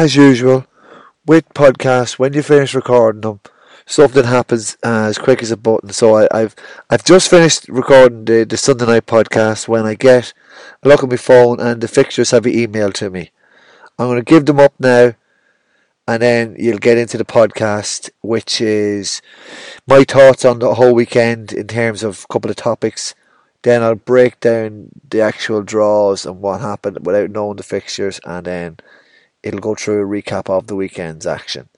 as usual, with podcasts, when you finish recording them, something happens uh, as quick as a button. So I, have I've just finished recording the, the Sunday night podcast when I get a look at my phone and the fixtures have been emailed to me. I'm going to give them up now and then you'll get into the podcast, which is my thoughts on the whole weekend in terms of a couple of topics. Then I'll break down the actual draws and what happened without knowing the fixtures, and then it'll go through a recap of the weekend's action.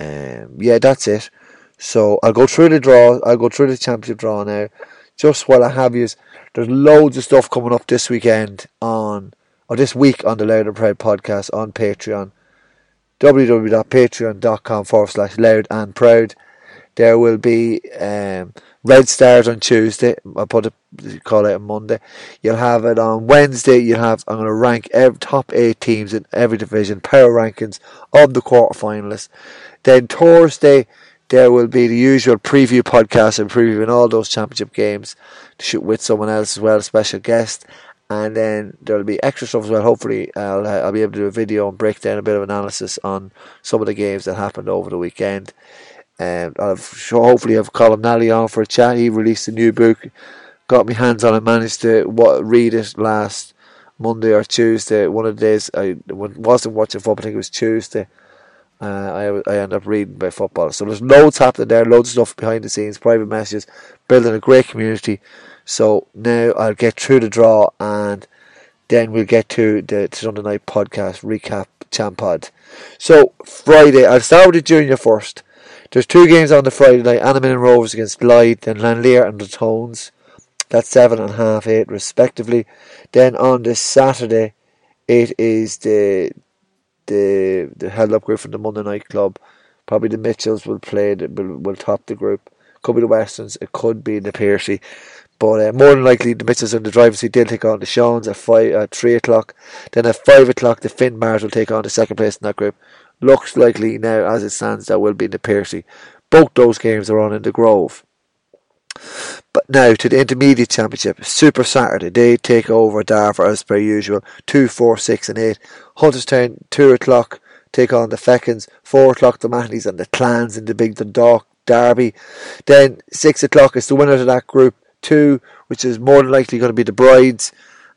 Um, yeah, that's it. So I'll go through the draw. I'll go through the championship draw now. Just while I have you, there's loads of stuff coming up this weekend on, or this week on the Louth and Proud podcast on Patreon www.patreon.com forward slash louth and proud. There will be um, Red Stars on Tuesday. I'll put it, call it on Monday. You'll have it on Wednesday. You'll have I'm going to rank every top eight teams in every division, power rankings of the quarterfinalists. Then Thursday there will be the usual preview podcast and previewing all those championship games to shoot with someone else as well, a special guest and then there'll be extra stuff as well. Hopefully, I'll I'll be able to do a video and break down a bit of analysis on some of the games that happened over the weekend. Um, I've hopefully have Colm Nally on for a chat. He released a new book, got my hands on it, managed to what, read it last Monday or Tuesday. One of the days I wasn't watching football. I think it was Tuesday. Uh, I I end up reading by football. So there's loads happening there, loads of stuff behind the scenes, private messages, building a great community. So now I'll get through the draw and then we'll get to the Sunday night podcast recap Champod. So Friday, I'll start with the junior first. There's two games on the Friday night: Annamin and Rovers against Glyde, then Lanlier and the Tones. That's seven and half, eight respectively. Then on the Saturday, it is the the the held up group from the Monday night club. Probably the Mitchells will play. Will will top the group. Could be the Westerns. It could be the Piercy. But uh, more than likely, the Mitchells in the driver's seat, they'll take on the Seans at five at three o'clock. Then at five o'clock, the Finbars will take on the second place in that group. Looks likely now, as it stands, that will be the Piercy. Both those games are on in the Grove. But now to the Intermediate Championship, Super Saturday, they take over Darver as per usual. Two, four, six, and eight. Hunterstown, two o'clock, take on the Fechins. Four o'clock, the Mahleys and the Clans in the Big Dundalk Derby. Then six o'clock is the winner of that group two, which is more than likely going to be the Brides,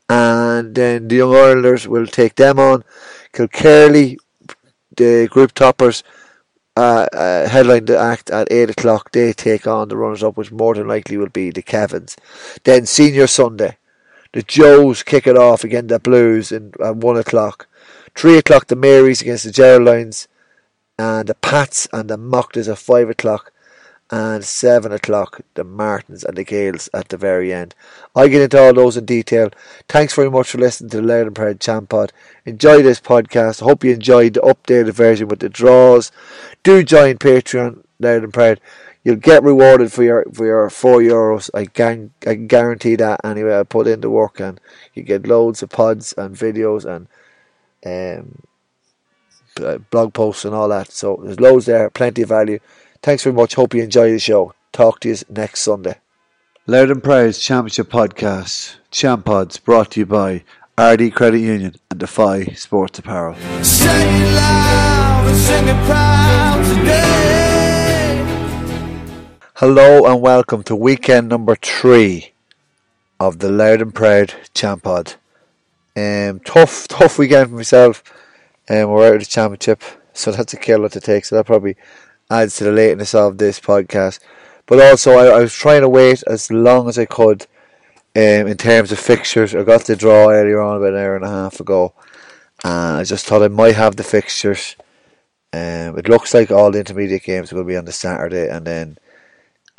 and then the Young Irelanders will take them on. Kilkerley, the group toppers, uh, uh, headline the act at 8 o'clock. They take on the runners up, which more than likely will be the Kevins. Then Senior Sunday, the Joes kick it off against the Blues in, at 1 o'clock. 3 o'clock, the Marys against the Geraldines, and the Pats and the Mockers at 5 o'clock and seven o'clock the Martins and the Gales at the very end. I get into all those in detail. Thanks very much for listening to the Louth and Proud Champ. Enjoy this podcast. I hope you enjoyed the updated version with the draws. Do join Patreon Louth and Proud. You'll get rewarded for your for your four euros. I can I can guarantee that anyway. I put in the work and you get loads of pods and videos and um, blog posts and all that. So there's loads there, plenty of value. Thanks very much. Hope you enjoy the show. Talk to you next Sunday. Louth and Proud's Championship Podcast, Champ Pods, brought to you by Ardee Credit Union and Defy Sports Apparel. Hello and welcome to weekend number three of the Louth and Proud Champ Pod. Um, tough, tough weekend for myself. Um, we're out of the championship, so that's a killer to take. So that probably adds to the lateness of this podcast. But also, I, I was trying to wait as long as I could um, in terms of fixtures. I got the draw earlier on about an hour and a half ago, and I just thought I might have the fixtures. Um, it looks like all the intermediate games will be on the Saturday, and then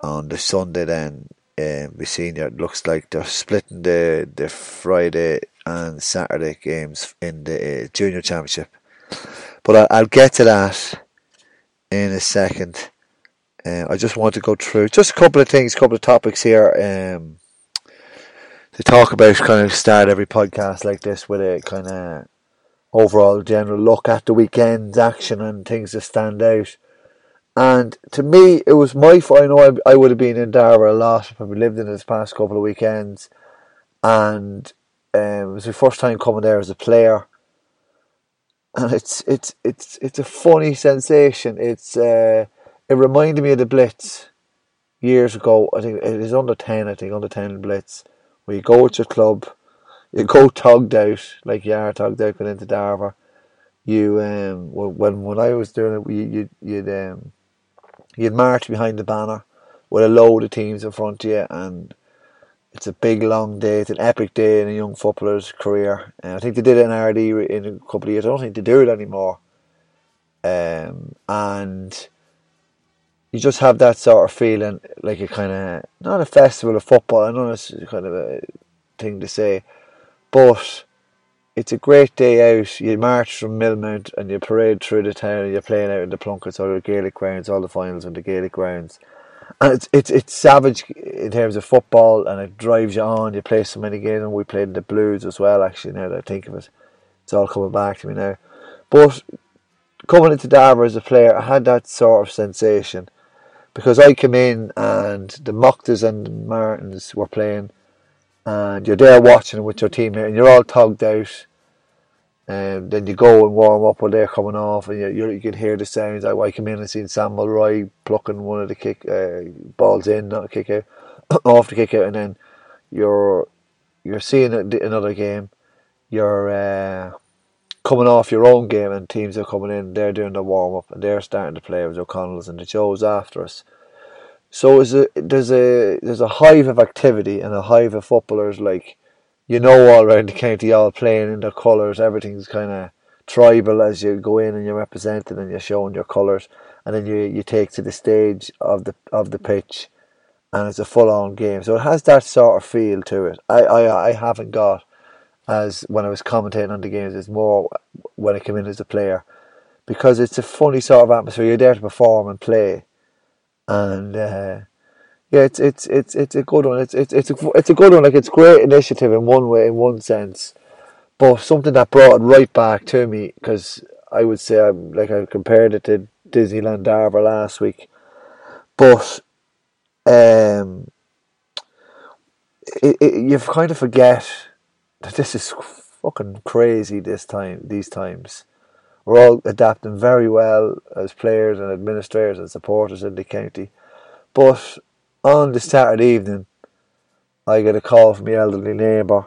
on the Sunday, then um, the senior. It looks like they're splitting the the Friday and Saturday games in the uh, junior championship. But I, I'll get to that in a second. Uh, I just want to go through just a couple of things, a couple of topics here um, to talk about. Kind of start every podcast like this with a kind of overall general look at the weekend's action and things that stand out. And to me, it was my fault. I know I, I would have been in Darver a lot. I've probably lived in this past couple of weekends, and um, it was my first time coming there as a player. And it's it's it's it's a funny sensation. It's uh, it reminded me of the Blitz years ago. I think it is under ten. I think under ten Blitz, where you go to your club, you go tugged out like you are tugged out going into Darver. You um when when I was doing it, you you you'd um you'd march behind the banner with a load of teams in front of you and it's a big long day. It's an epic day in a young footballer's career. And I think they did it in Ardee in a couple of years. I don't think they do it anymore. Um, and you just have that sort of feeling, like a kind of not a festival of football. I know it's kind of a thing to say, but it's a great day out. You march from Millmount and you parade through the town. and You're playing out in the Plunkets or the Gaelic grounds, all the finals in the Gaelic grounds and it's it's it's savage in terms of football, and it drives you on. You play so many games, and we played the Blues as well. Actually, now that I think of it, it's all coming back to me now. But coming into Darver as a player, I had that sort of sensation because I came in and the Mochtas and Martins were playing, and you're there watching with your teammate, and you're all tugged out and then you go and warm up while they're coming off, and you you can hear the sounds. I, I come in and seen Sam Mulroy plucking one of the kick uh, balls in, not a kick out, off the kick out, and then you're you're seeing another game. You're uh, coming off your own game, and teams are coming in. They're doing the warm up, and they're starting to play with O'Connell's and the Joes after us. So a, there's a there's a hive of activity and a hive of footballers like you know all around the county all playing in their colours. Everything's kind of tribal as you go in and you're representing and you're showing your colours, and then you you take to the stage of the of the pitch, and it's a full on game. So it has that sort of feel to it. I I, I haven't got as when I was commentating on the games. It's more when I come in as a player because it's a funny sort of atmosphere. You're there to perform and play, and. Uh, yeah, it's it's it's it's a good one. It's it's it's a, it's a good one. Like it's great initiative in one way, in one sense, but something that brought it right back to me because I would say I'm like I compared it to Disneyland Darver last week, but um, it, it, you kind of forget that this is fucking crazy. This time, these times, we're all adapting very well as players and administrators and supporters in the county, but on the Saturday evening, I get a call from my elderly neighbour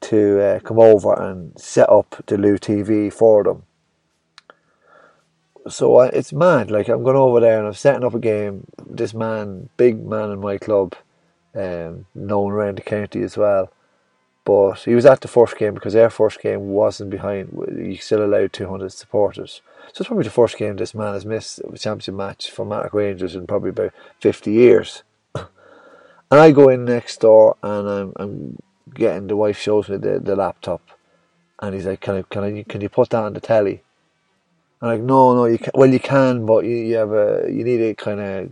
to uh, come over and set up the LúTV for them. So uh, it's mad. Like I'm going over there and I'm setting up a game. This man, big man in my club, um, known around the county as well. But he was at the first game because their first game wasn't behind. You still allowed 200 supporters. So it's probably the first game this man has missed a championship match for Mattock Rangers in probably about 50 years. And I go in next door and I'm, I'm getting the wife shows me the, the laptop, and he's like, "Can I can I can you put that on the telly?" I'm like, "No, no, you can. Well, you can, but you, you have a you need a kind of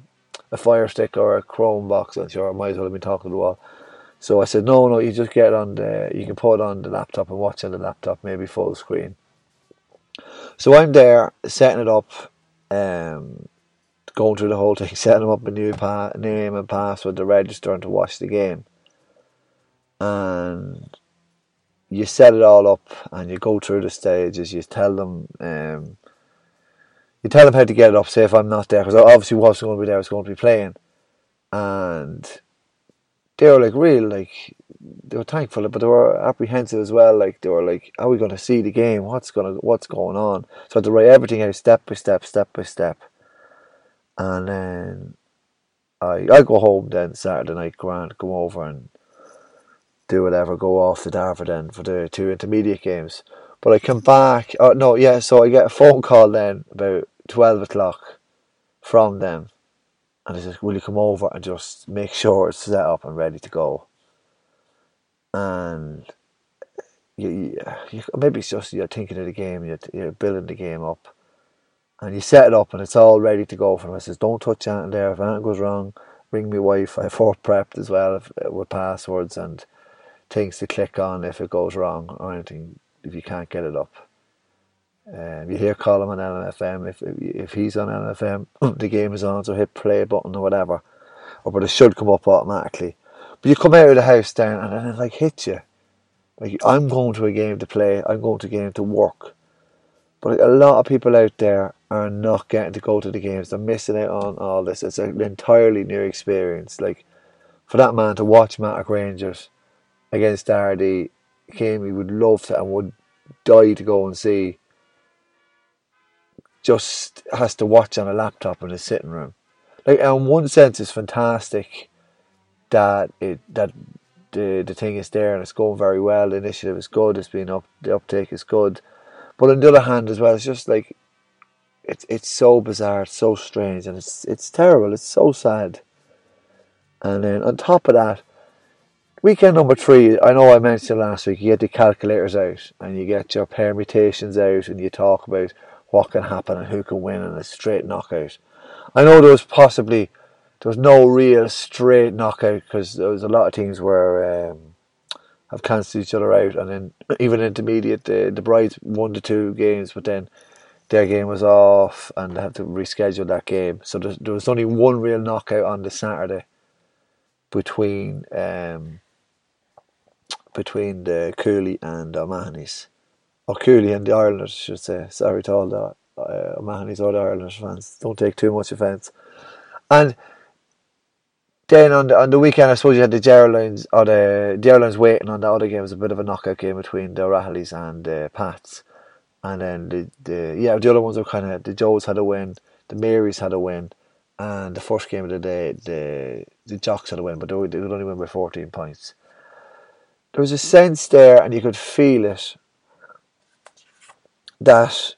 a fire stick or a Chrome box." I'm sure I might as well have been talking to the wall. So I said, "No, no, you just get on the you can put it on the laptop and watch on the laptop, maybe full screen." So I'm there setting it up. Um, going through the whole thing, setting up a new pa- name and password to register and to watch the game. And you set it all up and you go through the stages. You tell them, um, you tell them how to get it up. Say if I'm not there, because I obviously wasn't going to be there. I was going to be playing, and they were like real, like they were thankful, but they were apprehensive as well. Like they were like, "Are we going to see the game? What's going to, what's going on?" So I had to write everything out step by step, step by step and then I I go home then Saturday night, grand, come over and do whatever, go off to Darver then for the two intermediate games. But I come back. Oh no, yeah. So I get a phone call then about twelve o'clock from them, and they says, "Will you come over and just make sure it's set up and ready to go?" And you, you, maybe it's just you're thinking of the game, you're, you're building the game up and you set it up and it's all ready to go for them. I says, don't touch anything there. If anything goes wrong, ring my wife. I have her prepped as well uh, with passwords and things to click on if it goes wrong or anything if you can't get it up. Um, you hear Colin on LMFM. If if he's on LMFM, the game is on, so hit play button or whatever, or but it should come up automatically. But you come out of the house down and then it like hits you. Like I'm going to a game to play. I'm going to a game to work But a lot of people out there are not getting to go to the games. They're missing out on all this. It's an entirely new experience. Like for that man to watch Mattock Rangers against Ardee game he would love to and would die to go and see just has to watch on a laptop in his sitting room. Like in one sense it's fantastic that it that the the thing is there and it's going very well. The initiative is good. It's been up. The uptake is good. But on the other hand, as well, it's just like it's it's so bizarre, it's so strange, and it's it's terrible. It's so sad. And then on top of that, weekend number three. I know I mentioned last week. You get the calculators out and you get your permutations out, and you talk about what can happen and who can win in a straight knockout. I know there was possibly there was no real straight knockout because there was a lot of teams where um, have cancelled each other out, and then even intermediate, the the Brides won the two games, but then their game was off, and they had to reschedule that game. So there, there was only one real knockout on the Saturday between um, between the Cooley and O'Mahony's, or Cooley and the Irelanders, I should say. Sorry to all the uh, O'Mahony's or the Irelanders fans. Don't take too much offence. And then on the on the weekend, I suppose you had the Geraldines or the Geraldines waiting on the other game. It was a bit of a knockout game between the O'Rahillys and the Pats, and then the, the yeah the other ones were kind of the Joes had a win, the Marys had a win, and the first game of the day the the Jocks had a win, but they, would, they would only win by fourteen points. There was a sense there, and you could feel it that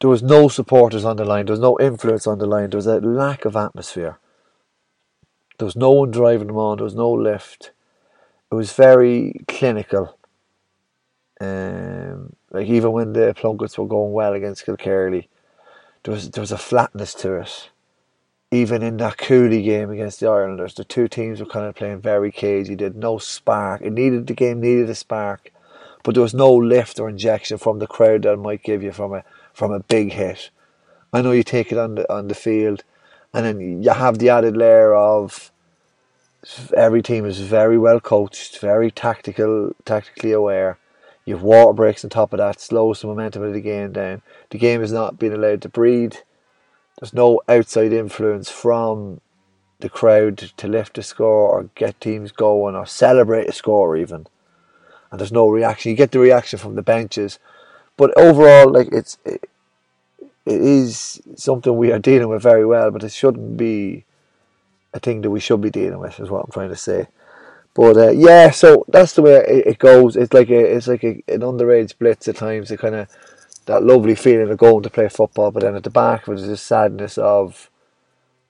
there was no supporters on the line, there was no influence on the line, there was a lack of atmosphere there was no one driving them on. There was no lift. It was very clinical. Um, like even when the Plunkets were going well against Kilkerley, there was there was a flatness to it. Even in that Cooley game against the Irelanders, the two teams were kind of playing very cagey. Did no spark. It needed the game needed a spark, but there was no lift or injection from the crowd that might give you from a from a big hit. I know you take it on the on the field and then you have the added layer of every team is very well coached, very tactical, tactically aware. You have water breaks on top of that, slows the momentum of the game down. The game is not being allowed to breathe. There's no outside influence from the crowd to lift the score or get teams going or celebrate a score even. And there's no reaction. You get the reaction from the benches, but overall, like it's it, it is something we are dealing with very well, but it shouldn't be a thing that we should be dealing with, is what I'm trying to say. But uh, yeah, so that's the way it, it, goes. It's like a, it's like a, an underage blitz at times. It kind of that lovely feeling of going to play football, but then at the back of it is the sadness of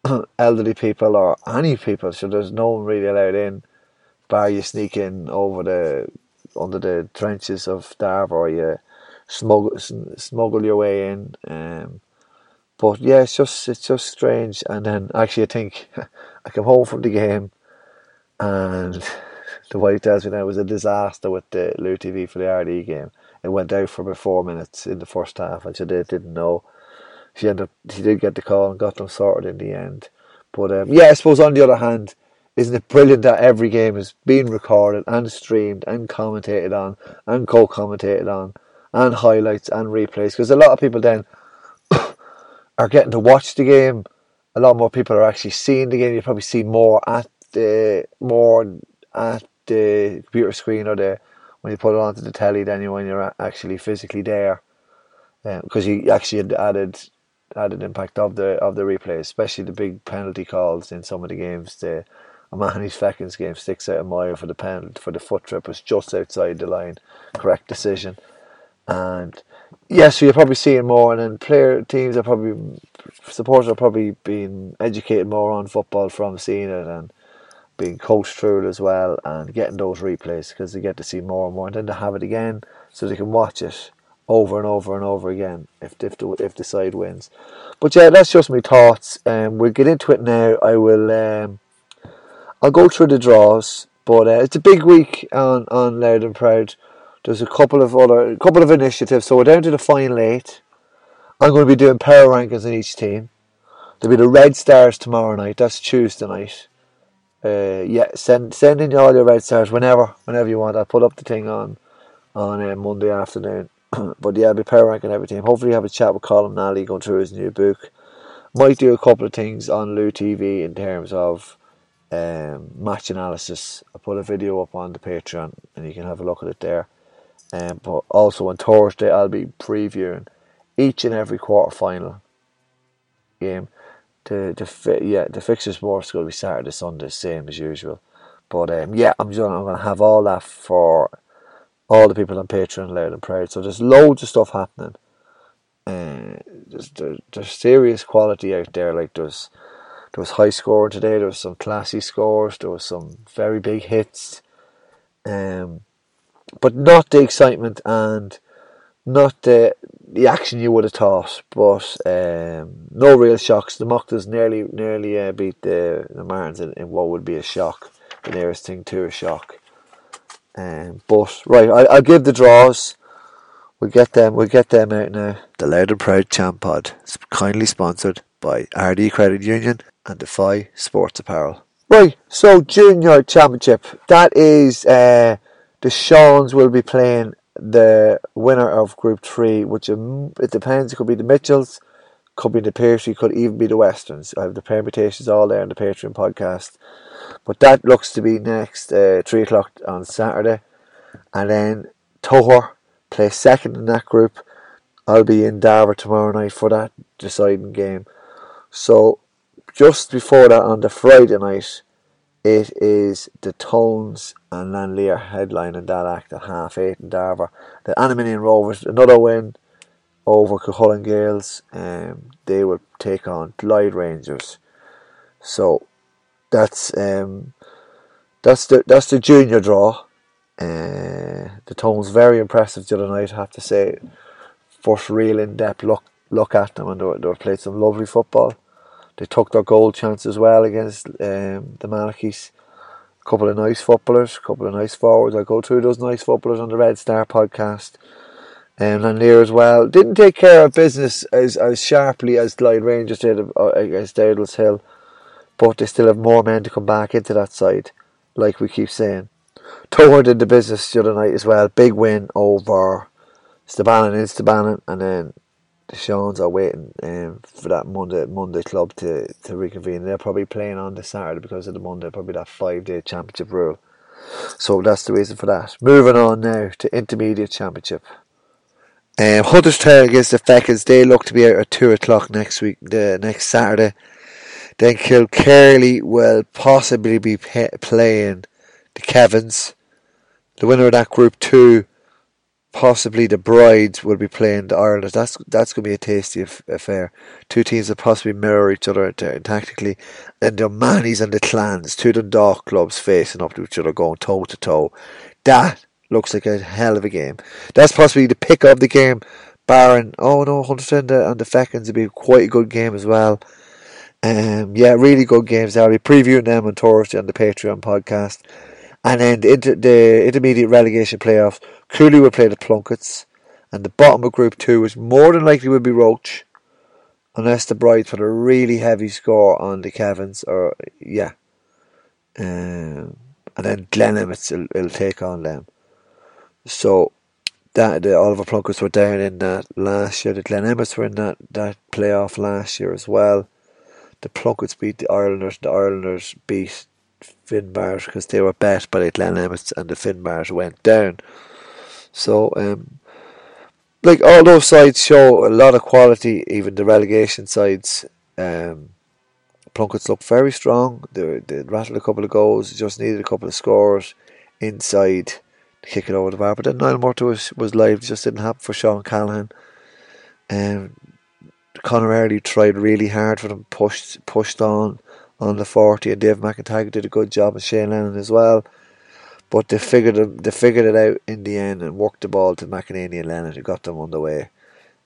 elderly people or any people. So there's no one really allowed in, bar you sneak in over the under the trenches of Darver or you smuggle smuggle your way in. Um, but yeah, it's just it's just strange. And then actually, I think I come home from the game, and the wife tells me that it was a disaster with the LúTV for the Ardee game. It went out for about four minutes in the first half, and she did, didn't know. She ended up, she did get the call and got them sorted in the end. But um, yeah, I suppose on the other hand, isn't it brilliant that every game is being recorded and streamed and commentated on and co-commentated on and highlights and replays? Because a lot of people then are getting to watch the game. A lot more people are actually seeing the game. You probably see more at the more at the computer screen or the when you put it onto the telly than you when you're actually physically there, because um, you actually had added added impact of the of the replay, especially the big penalty calls in some of the games. The O'Mahony's Fechins game sticks out a mile for the penalty for the foot trip was just outside the line, correct decision, and yes, so you're probably seeing more, and then player teams are probably supporters are probably being educated more on football from seeing it and being coached through it as well, and getting those replays because they get to see more and more, and then to have it again so they can watch it over and over and over again if if the, if the side wins. But yeah, that's just my thoughts. Um, we'll get into it now. I will. Um, I'll go through the draws, but uh, it's a big week on on Louth and Proud. There's a couple of other, a couple of initiatives. So we're down to the final eight. I'm going to be doing power rankings in each team. There'll be the Red Stars tomorrow night. That's Tuesday night. Uh, yeah, send send in all your Red Stars whenever, whenever you want. I'll put up the thing on on uh, Monday afternoon. but yeah, I'll be power ranking every team. Hopefully, have a chat with Colm Nally going through his new book. Might do a couple of things on LúTV in terms of um, match analysis. I'll put a video up on the Patreon, and you can have a look at it there. Um, but also on Thursday, I'll be previewing each and every quarter final game. to the yeah the fixtures more is going to be Saturday, Sunday, same as usual. But um, yeah, I'm just I'm going to have all that for all the people on Patreon, louth and proud. So there's loads of stuff happening. Uh, there's, there, there's serious quality out there. Like there's there was high scoring today. There was some classy scores. There was some very big hits. Um, but not the excitement and not the the action you would have thought. But um, no real shocks. The Mochtas nearly nearly uh, beat the the Martins in, in, what would be a shock, the nearest thing to a shock. Um, but right, I, I'll give the draws. We'll get them. We'll get them out now. The Louth and Proud Champ Pod kindly sponsored by Ardee Credit Union and Defy Sports Apparel. Right, so Junior Championship. That is uh, the Seans will be playing the winner of Group Three, which um, it depends. It could be the Mitchells, could be the Peartree, could even be the Westerns. I have the permutations all there on the Patreon podcast. But that looks to be next uh, three o'clock on Saturday, and then Tohor play second in that group. I'll be in Darver tomorrow night for that deciding game. So just before that on the Friday night, it is the Tones and then Lanlier headlining that act at half eight in Darver. The Anaminian Rovers, another win over Cuchulainn Gaels. Um, they will take on Glyde Rangers. So that's um, that's the that's the junior draw. Uh, the Tones very impressive the other night, I have to say. First real in depth look look at them and they were, they were played some lovely football. They took their goal chance as well against um, the Malachis. A couple of nice footballers, a couple of nice forwards. I go through those nice footballers on the Red Star podcast. Um, and Lanlier as well. Didn't take care of business as, as sharply as Glyde Rangers did uh, against Dowdallshill. But they still have more men to come back into that side, like we keep saying. Toher did the business the other night as well. Big win over Stabannon in Stabannon, and then the Seans are waiting um, for that Monday Monday club to, to reconvene. They're probably playing on the Saturday because of the Monday, probably that five day championship rule. So that's the reason for that. Moving on now to intermediate championship. Um, Hunterstown against the Fechins. They look to be out at two o'clock next week, the next Saturday. Then Kilkerley will possibly be pe- playing the Kevins. The winner of that group two possibly the brides will be playing the Ireland. That's that's going to be a tasty affair. Two teams that possibly mirror each other tactically. And the Mannies and the Clans, two Dundalk clubs facing up to each other, going toe to toe. That looks like a hell of a game. That's possibly the pick of the game. Baron, oh no, Hunter and the, Fechins will be quite a good game as well. Um, yeah, really good games. I'll be previewing them on Thursday on the Patreon podcast. And then the, inter- the intermediate relegation playoffs, Cooley would play the Plunkets. And the bottom of Group 2 was more than likely would be Roche. Unless the Brides put a really heavy score on the Kevins. Or, yeah. Um, and then Glen Emmets will, will take on them. So, that the Oliver Plunkets were down in that last year. The Glen Emmets were in that, that playoff last year as well. The Plunkets beat the Irelanders. The Irelanders beat Finbars because they were bet by the Glen Emmets and the Finbars went down. So, um, like all those sides show a lot of quality, even the relegation sides. Um, Plunkets look very strong. They, they rattled a couple of goals, just needed a couple of scores inside to kick it over the bar. But then Niall was, was live, just didn't happen for Sean Callahan. Um, Conor Early tried really hard for them, pushed pushed on on the 40 and Dave McIntyre did a good job and Shane Lennon as well. But they figured it, they figured it out in the end and worked the ball to McEnany and Lennon who got them on the way.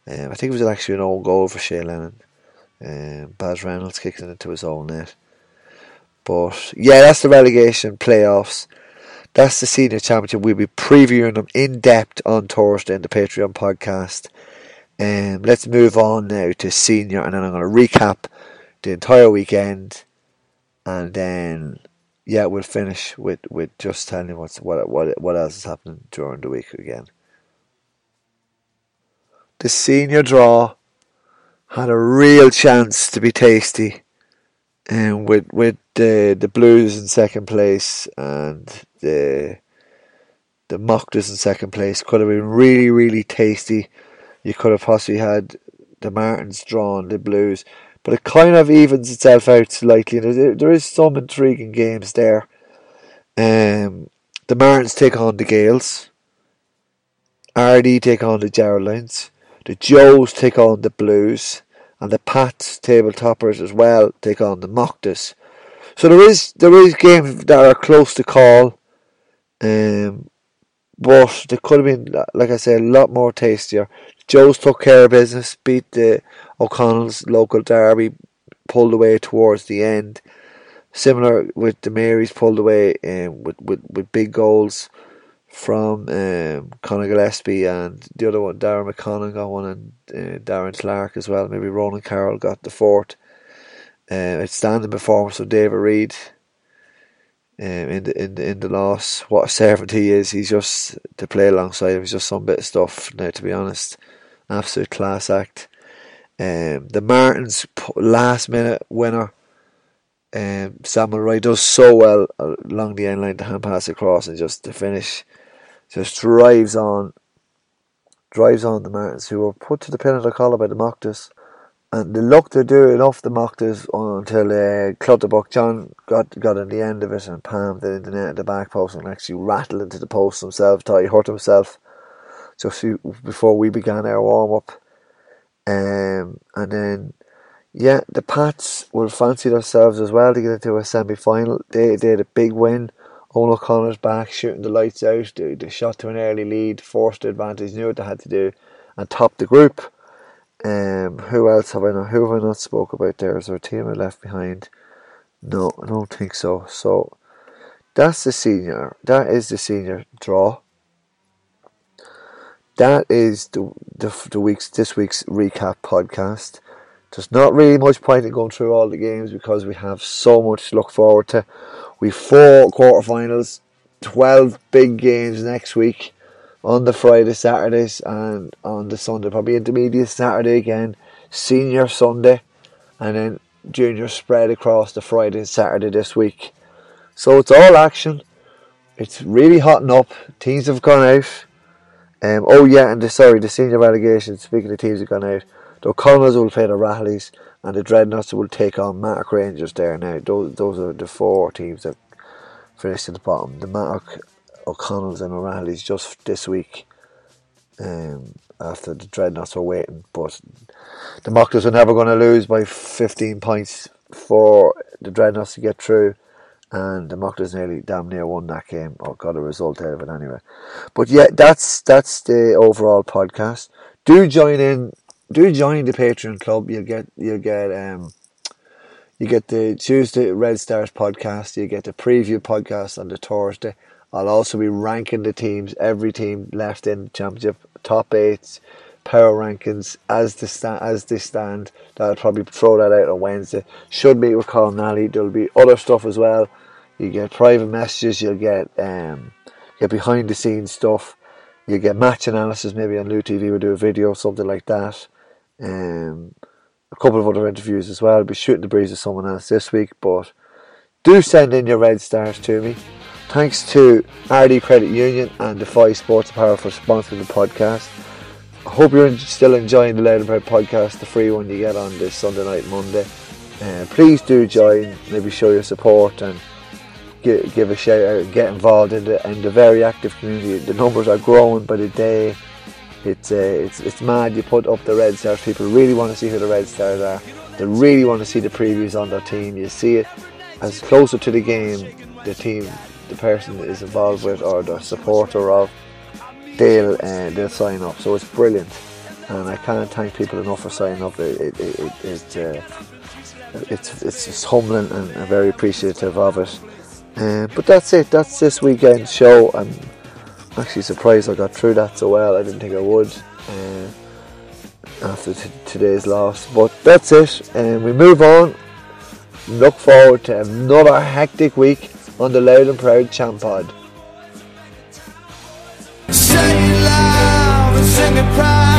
Um, I think it was actually an own goal for Shane Lennon. Um, Baz Reynolds kicking it into his own net. But yeah, that's the relegation playoffs. That's the senior championship. We'll be previewing them in depth on Thursday in the Patreon podcast. Um, let's move on now to senior, and then I'm going to recap the entire weekend and then yeah, we'll finish with, with just telling what's what what what else is happening during the week again. the senior draw had a real chance to be tasty, and with with the the Blues in second place and the the Mockers in second place could have been really really tasty. You could have possibly had the Martins drawn the Blues, but it kind of evens itself out slightly. There, there is some intriguing games there. Um, the Martins take on the Gaels. Ardee take on the Geraldines. The Joes take on the Blues. And the Pats table toppers as well take on the Mochtas. So there is there is games that are close to call. Um, but they could have been, like I said, a lot more tastier. Joes took care of business, beat the O'Connell's local derby, pulled away towards the end. Similar with the Marys, pulled away um, with, with, with big goals from um, Conor Gillespie and the other one, Darren McConnell got one, and uh, Darren Clark as well. Maybe Ronan Carroll got the fourth. Uh, outstanding performance of David Reid um, in the in the in the loss. What a servant he is! He's just to play alongside him. He's just some bit of stuff now. To be honest, absolute class act. Um, the Martins last minute winner. Um, Samuel Wright does so well along the end line to hand pass across and just to finish just drives on, drives on the Martins, who were put to the pin of the collar by the Mochtas. And they looked to do enough the Mochtas until uh, Clutterbuck John got got in the end of it and palmed it in the net at the back post and actually rattled into the post himself. Thought he hurt himself just before we began our warm up. Um, and then, yeah, the Pats will fancy themselves as well to get into a semi final. They, they had a big win Owen O'Connor's back, shooting the lights out. They, they shot to an early lead, forced the advantage, knew what they had to do, and topped the group. Um, who else have I not? Who have I not spoke about there? Is there a team I left behind? No, I don't think so. So that's the senior. That is the senior draw. That is the the, the week's this week's recap podcast. There's not really much point in going through all the games because we have so much to look forward to. We've four quarterfinals, 12 big games next week on the Friday, Saturdays, and on the Sunday. Probably intermediate Saturday again, senior Sunday, and then junior spread across the Friday and Saturday this week. So it's all action. It's really hotting up. Teams have gone out. Um, oh yeah, and the, sorry, the senior relegation. Speaking of teams have gone out, the O'Connells will play the Rathleys and the Dreadnots will take on Mattock Rangers there now. Those, those are the four teams that finished at the bottom. The Mattock, O'Connells, and O'Reilly's just this week. Um, after the Dreadnots were waiting, but the Mockers are never going to lose by 15 points for the Dreadnots to get through, and the Mockers nearly damn near won that game or got a result out of it anyway. But yeah, that's that's the overall podcast. Do join in do join the Patreon club. You'll get you'll get um you get the Tuesday Red Stars podcast. You get the preview podcast on the Thursday. I'll also be ranking the teams, every team left in the championship, top eights, power rankings as the sta- as they stand. I'll probably throw that out on Wednesday. Should meet with Colm Nally. There'll be other stuff as well. You get private messages. You'll get um, get behind the scenes stuff. You get match analysis. Maybe on LúTV we'll do a video, something like that. Um, a couple of other interviews as well. I'll be shooting the breeze with someone else this week, but do send in your red stars to me. Thanks to Ardee Credit Union and Defy Sports Apparel for sponsoring the podcast. I hope you're still enjoying the Louth and Proud podcast, the free one you get on this Sunday night, Monday. Uh, please do join, maybe show your support and give, give a shout out and get involved in the, in the very active community. The numbers are growing by the day it's uh, it's it's mad. You put up the Red Stars. People really want to see who the Red Stars are. They really want to see the previews on their team. You see it as closer to the game, the team, the person is involved with or the supporter of, they'll uh, they'll sign up. So it's brilliant, and I can't thank people enough for signing up. It, it, it, it uh, it's it's just humbling and I'm very appreciative of it. Uh, but that's it. That's this weekend show. I'm actually surprised I got through that so well. I didn't think I would uh, after t- today's loss. But that's it. And we move on. Look forward to another hectic week on the Louth and Proud Champ Pod. and pride.